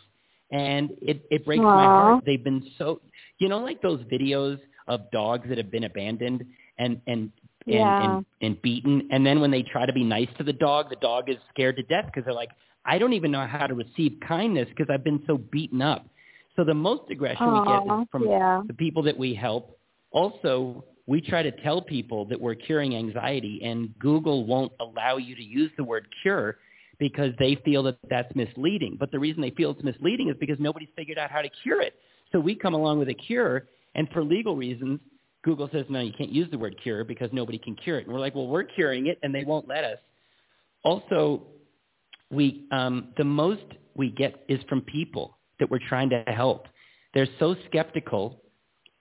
And it it breaks Aww. my heart. They've been so, you know, like those videos of dogs that have been abandoned and and and, yeah. and, and beaten, and then when they try to be nice to the dog, the dog is scared to death because they're like, I don't even know how to receive kindness because I've been so beaten up. So the most aggression Aww, we get is from yeah. the people that we help. Also, we try to tell people that we're curing anxiety, and Google won't allow you to use the word cure because they feel that that's misleading. But the reason they feel it's misleading is because nobody's figured out how to cure it. So we come along with a cure, and for legal reasons, Google says, no, you can't use the word cure because nobody can cure it. And we're like, well, we're curing it, and they won't let us. Also, we um, the most we get is from people that we're trying to help. They're so skeptical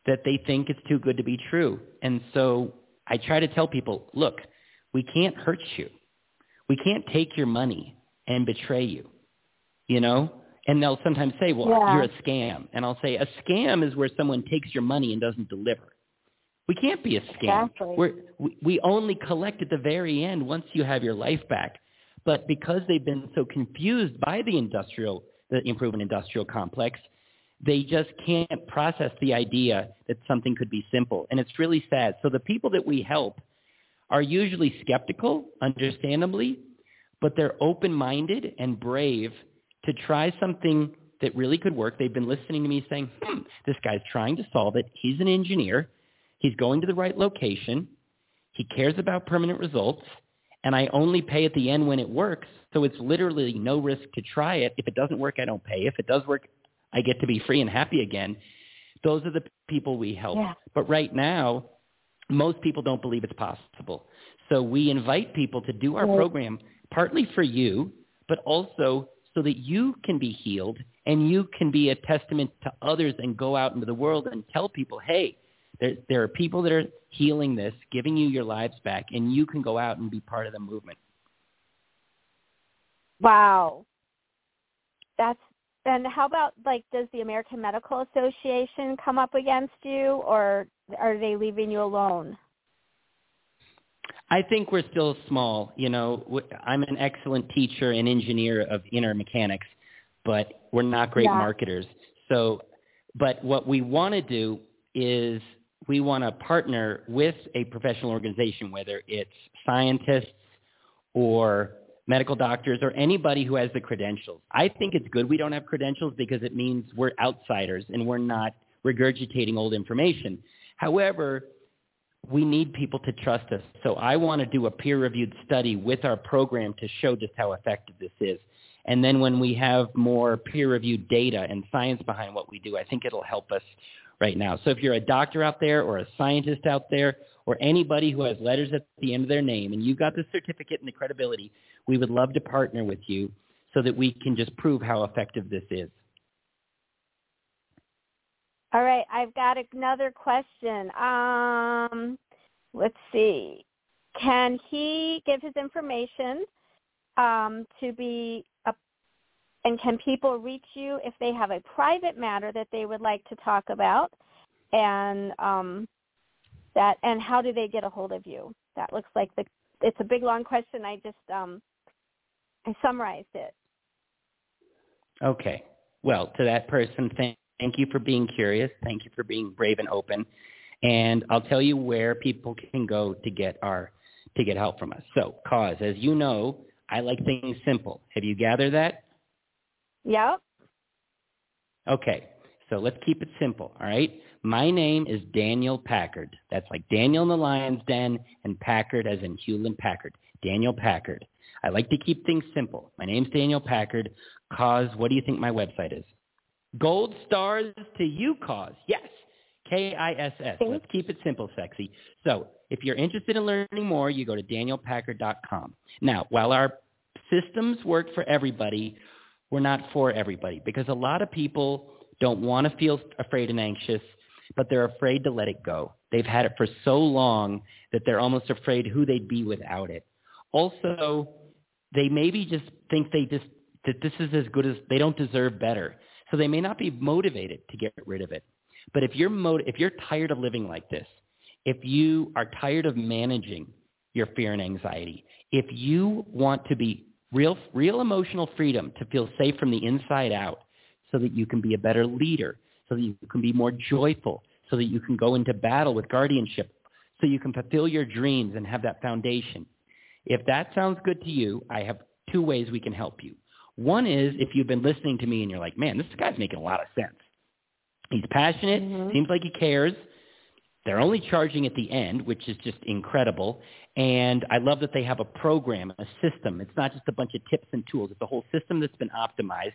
that they think it's too good to be true. And so I try to tell people, look, we can't hurt you we can't take your money and betray you, you know? And they'll sometimes say, well, yeah. you're a scam. And I'll say, a scam is where someone takes your money and doesn't deliver. We can't be a scam. Exactly. We're, we, we only collect at the very end once you have your life back. But because they've been so confused by the industrial, the improvement industrial complex, they just can't process the idea that something could be simple. And it's really sad. So the people that we help are usually skeptical, understandably, but they're open-minded and brave to try something that really could work. They've been listening to me saying, hmm, this guy's trying to solve it. He's an engineer. He's going to the right location. He cares about permanent results. And I only pay at the end when it works. So it's literally no risk to try it. If it doesn't work, I don't pay. If it does work, I get to be free and happy again. Those are the people we help. Yeah. But right now, most people don't believe it's possible. So we invite people to do our program partly for you, but also so that you can be healed and you can be a testament to others and go out into the world and tell people, hey, there, there are people that are healing this, giving you your lives back, and you can go out and be part of the movement. Wow. That's and how about like does the American Medical Association come up against you or are they leaving you alone? I think we're still small. You know, I'm an excellent teacher and engineer of inner mechanics, but we're not great Yeah. marketers. So, but what we want to do is we want to partner with a professional organization, whether it's scientists or medical doctors or anybody who has the credentials. I think it's good we don't have credentials because it means we're outsiders and we're not regurgitating old information. However, we need people to trust us. So I want to do a peer-reviewed study with our program to show just how effective this is. And then when we have more peer-reviewed data and science behind what we do, I think it'll help us right now. So if you're a doctor out there or a scientist out there or anybody who has letters at the end of their name and you've got the certificate and the credibility, we would love to partner with you so that we can just prove how effective this is. All right, I've got another question. Um, let's see. Can he give his information um, to be a, and can people reach you if they have a private matter that they would like to talk about? And um, that and how do they get a hold of you? That looks like the it's a big long question. I just um, I summarized it. Okay. Well, to that person, thank, thank you for being curious. Thank you for being brave and open. And I'll tell you where people can go to get our to get help from us. So, cause as you know, I like things simple. Have you gathered that? Yep. Okay. So let's keep it simple, all right? My name is Daniel Packard. That's like Daniel in the Lion's Den and Packard as in Hewlett Packard. Daniel Packard. I like to keep things simple. My name's Daniel Packard. Cause, what do you think my website is? Gold stars to you, Cause. Yes. K-I-S-S. Let's keep it simple, sexy. So if you're interested in learning more, you go to danielpackard.com. Now, while our systems work for everybody, we're not for everybody because a lot of people don't want to feel afraid and anxious, but they're afraid to let it go. They've had it for so long that they're almost afraid who they'd be without it. Also, they maybe just think they just that this is as good as they don't deserve better. So they may not be motivated to get rid of it. But if you're mot- if you're tired of living like this, if you are tired of managing your fear and anxiety, if you want to be real real emotional freedom to feel safe from the inside out so that you can be a better leader, so that you can be more joyful, so that you can go into battle with guardianship, so you can fulfill your dreams and have that foundation. If that sounds good to you, I have two ways we can help you. One is if you've been listening to me and you're like, man, this guy's making a lot of sense. He's passionate, Mhm. seems like he cares. They're only charging at the end, which is just incredible. And I love that they have a program, a system. It's not just a bunch of tips and tools. It's a whole system that's been optimized.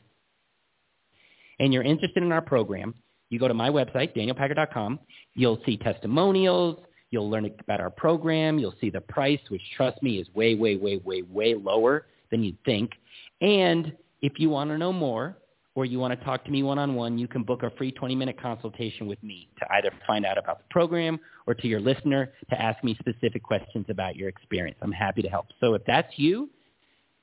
And you're interested in our program, you go to my website, danielpackard.com. You'll see testimonials. You'll learn about our program. You'll see the price, which trust me is way, way, way, way, way lower than you'd think. And if you want to know more or you want to talk to me one-on-one, you can book a free 20-minute consultation with me to either find out about the program or to your listener to ask me specific questions about your experience. I'm happy to help. So if that's you,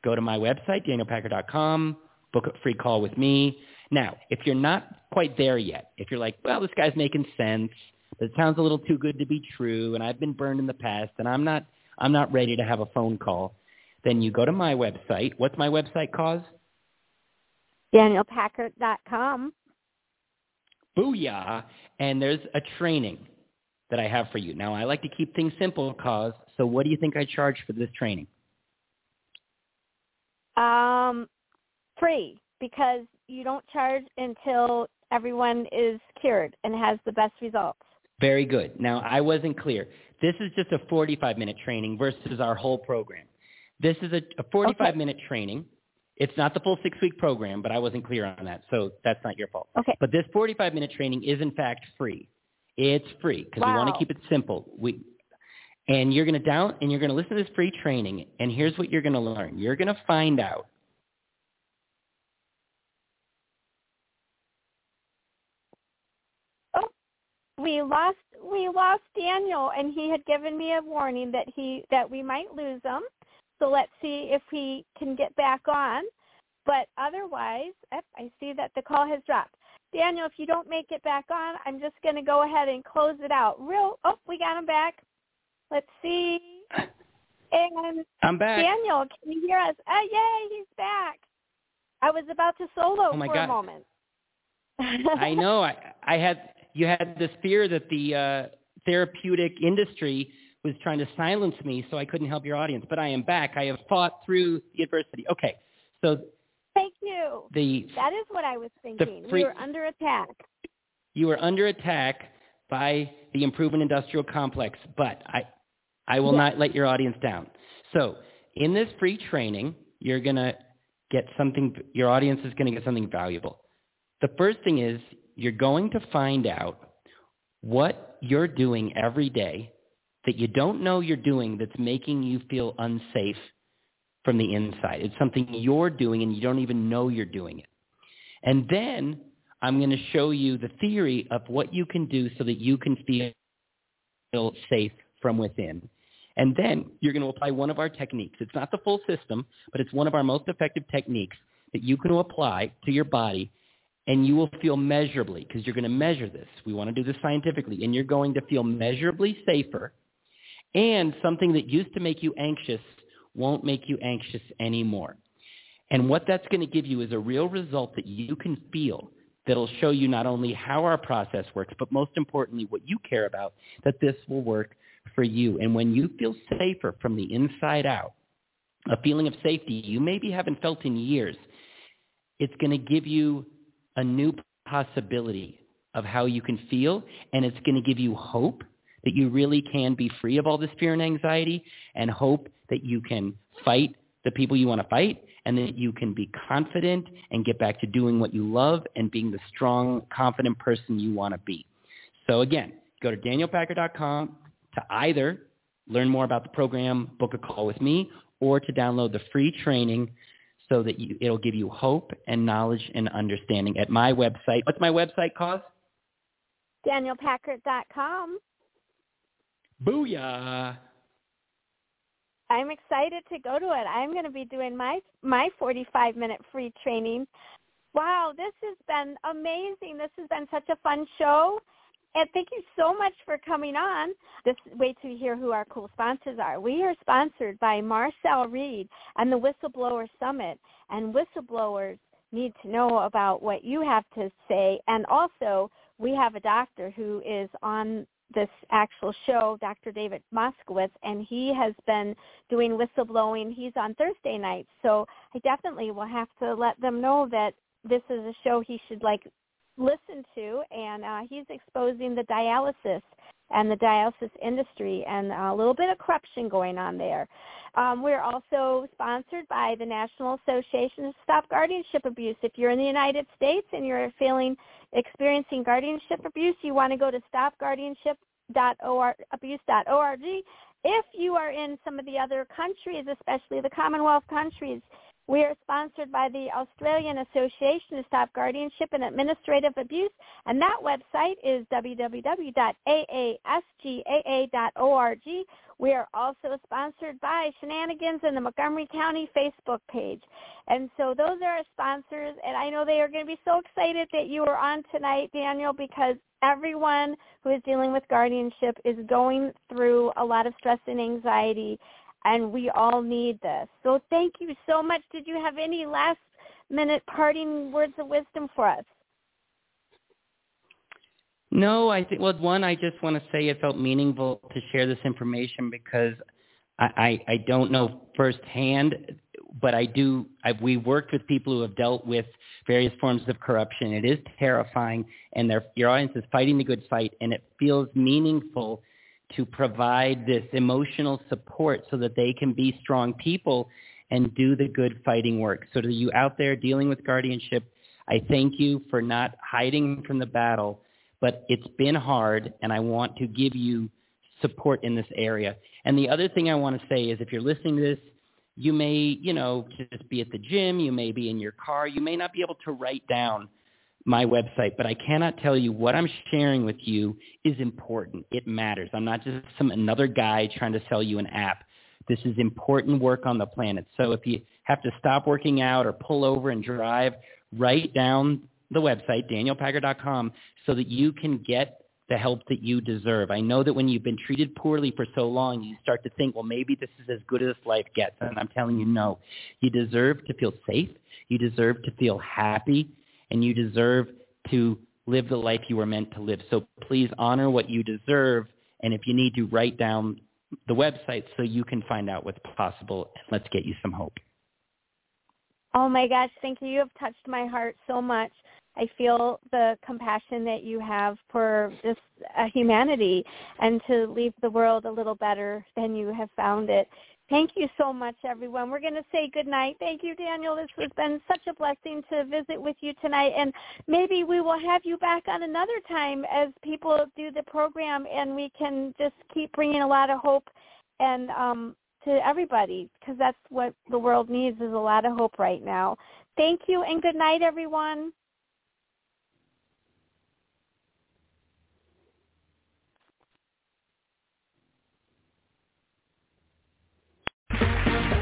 go to my website, danielpackard.com, book a free call with me. Now, if you're not quite there yet, if you're like, well, this guy's making sense, but it sounds a little too good to be true, and I've been burned in the past, and I'm not, I'm not ready to have a phone call, then you go to my website. What's my website, Cause? DanielPackard.com. Booyah! And there's a training that I have for you. Now, I like to keep things simple, Cause. So what do you think I charge for this training? Um, free, because you don't charge until everyone is cured and has the best results. Very good. Now, I wasn't clear. This is just a 45-minute training versus our whole program. This is a, a 45-minute okay. training. It's not the full six-week program, but I wasn't clear on that, so that's not your fault. Okay. But this 45-minute training is, in fact, free. It's free because wow. we want to keep it simple. We, and you're going to down and you're going to listen to this free training, and here's what you're going to learn. You're going to find out we lost we lost Daniel, and he had given me a warning that he that we might lose him. So let's see if he can get back on. But otherwise, I see that the call has dropped. Daniel, if you don't make it back on, I'm just going to go ahead and close it out. Real, oh, we got him back. Let's see. And I'm back. Daniel, can you hear us? Oh, yay, he's back. I was about to solo oh my for God. a moment. I know. I I had you had this fear that the uh, therapeutic industry was trying to silence me so I couldn't help your audience. But I am back. I have fought through the adversity. Okay, so thank you. The that is what I was thinking. Free, we were under attack. You were under attack by the Improvement Industrial Complex, but I I will not let your audience down. So in this free training, you're gonna get something. Your audience is going to get something valuable. The first thing is you're going to find out what you're doing every day that you don't know you're doing that's making you feel unsafe from the inside. It's something you're doing and you don't even know you're doing it. And then I'm going to show you the theory of what you can do so that you can feel safe from within. And then you're going to apply one of our techniques. It's not the full system, but it's one of our most effective techniques that you can apply to your body and you will feel measurably, because you're going to measure this. We want to do this scientifically, and you're going to feel measurably safer, and something that used to make you anxious won't make you anxious anymore. And what that's going to give you is a real result that you can feel that'll show you not only how our process works, but most importantly, what you care about, that this will work for you. And when you feel safer from the inside out, a feeling of safety you maybe haven't felt in years, it's going to give you a new possibility of how you can feel, and it's going to give you hope that you really can be free of all this fear and anxiety, and hope that you can fight the people you want to fight, and that you can be confident and get back to doing what you love and being the strong, confident person you want to be. So again, go to danielpackard.com to either learn more about the program, book a call with me, or to download the free training so that you, it'll give you hope and knowledge and understanding at my website. What's my website, Cause? DanielPackard.com. Booyah. I'm excited to go to it. I'm going to be doing my my 45 minute free training. Wow, this has been amazing. This has been such a fun show. And thank you so much for coming on. This wait to hear who our cool sponsors are. We are sponsored by Marcel Reid and the Whistleblower Summit. And whistleblowers need to know about what you have to say. And also, we have a doctor who is on this actual show, Dr. David Moskowitz, and he has been doing whistleblowing. He's on Thursday nights, so I definitely will have to let them know that this is a show he should like listen to, and uh, he's exposing the dialysis and the dialysis industry and a little bit of corruption going on there. Um, we're also sponsored by the National Association to Stop Guardianship Abuse. If you're in the United States and you're feeling experiencing guardianship abuse, you want to go to stopguardianship.abuse.org. If you are in some of the other countries, especially the Commonwealth countries, we are sponsored by the Australian Association to Stop Guardianship and Administrative Abuse, and that website is www.aasgaa.org. We are also sponsored by Shenanigans and the Montgomery County Facebook page. And so those are our sponsors, and I know they are going to be so excited that you are on tonight, Daniel, because everyone who is dealing with guardianship is going through a lot of stress and anxiety and we all need this. So thank you so much. Did you have any last minute parting words of wisdom for us? No, I think well, one, I just want to say it felt meaningful to share this information because I, I, I don't know firsthand but I do. I've, we worked with people who have dealt with various forms of corruption. It is terrifying, and your audience is fighting the good fight, and it feels meaningful to provide this emotional support so that they can be strong people and do the good fighting work. So to you out there dealing with guardianship, I thank you for not hiding from the battle, but it's been hard, and I want to give you support in this area. And the other thing I want to say is if you're listening to this, you may, you know, just be at the gym, you may be in your car, you may not be able to write down my website, but I cannot tell you what I'm sharing with you is important. It matters. I'm not just some another guy trying to sell you an app. This is important work on the planet. So if you have to stop working out or pull over and drive, write down the website, danielpackard.com, so that you can get the help that you deserve. I know that when you've been treated poorly for so long, you start to think, well, maybe this is as good as life gets. And I'm telling you, no. You deserve to feel safe. You deserve to feel happy. And you deserve to live the life you were meant to live. So please honor what you deserve. And if you need to, write down the website so you can find out what's possible. And let's get you some hope. Oh my gosh, thank you. You have touched my heart so much. I feel the compassion that you have for just uh, humanity and to leave the world a little better than you have found it. Thank you so much, everyone. We're going to say good night. Thank you, Daniel. This has been such a blessing to visit with you tonight. And maybe we will have you back on another time as people do the program and we can just keep bringing a lot of hope and um, to everybody because that's what the world needs is a lot of hope right now. Thank you and good night, everyone.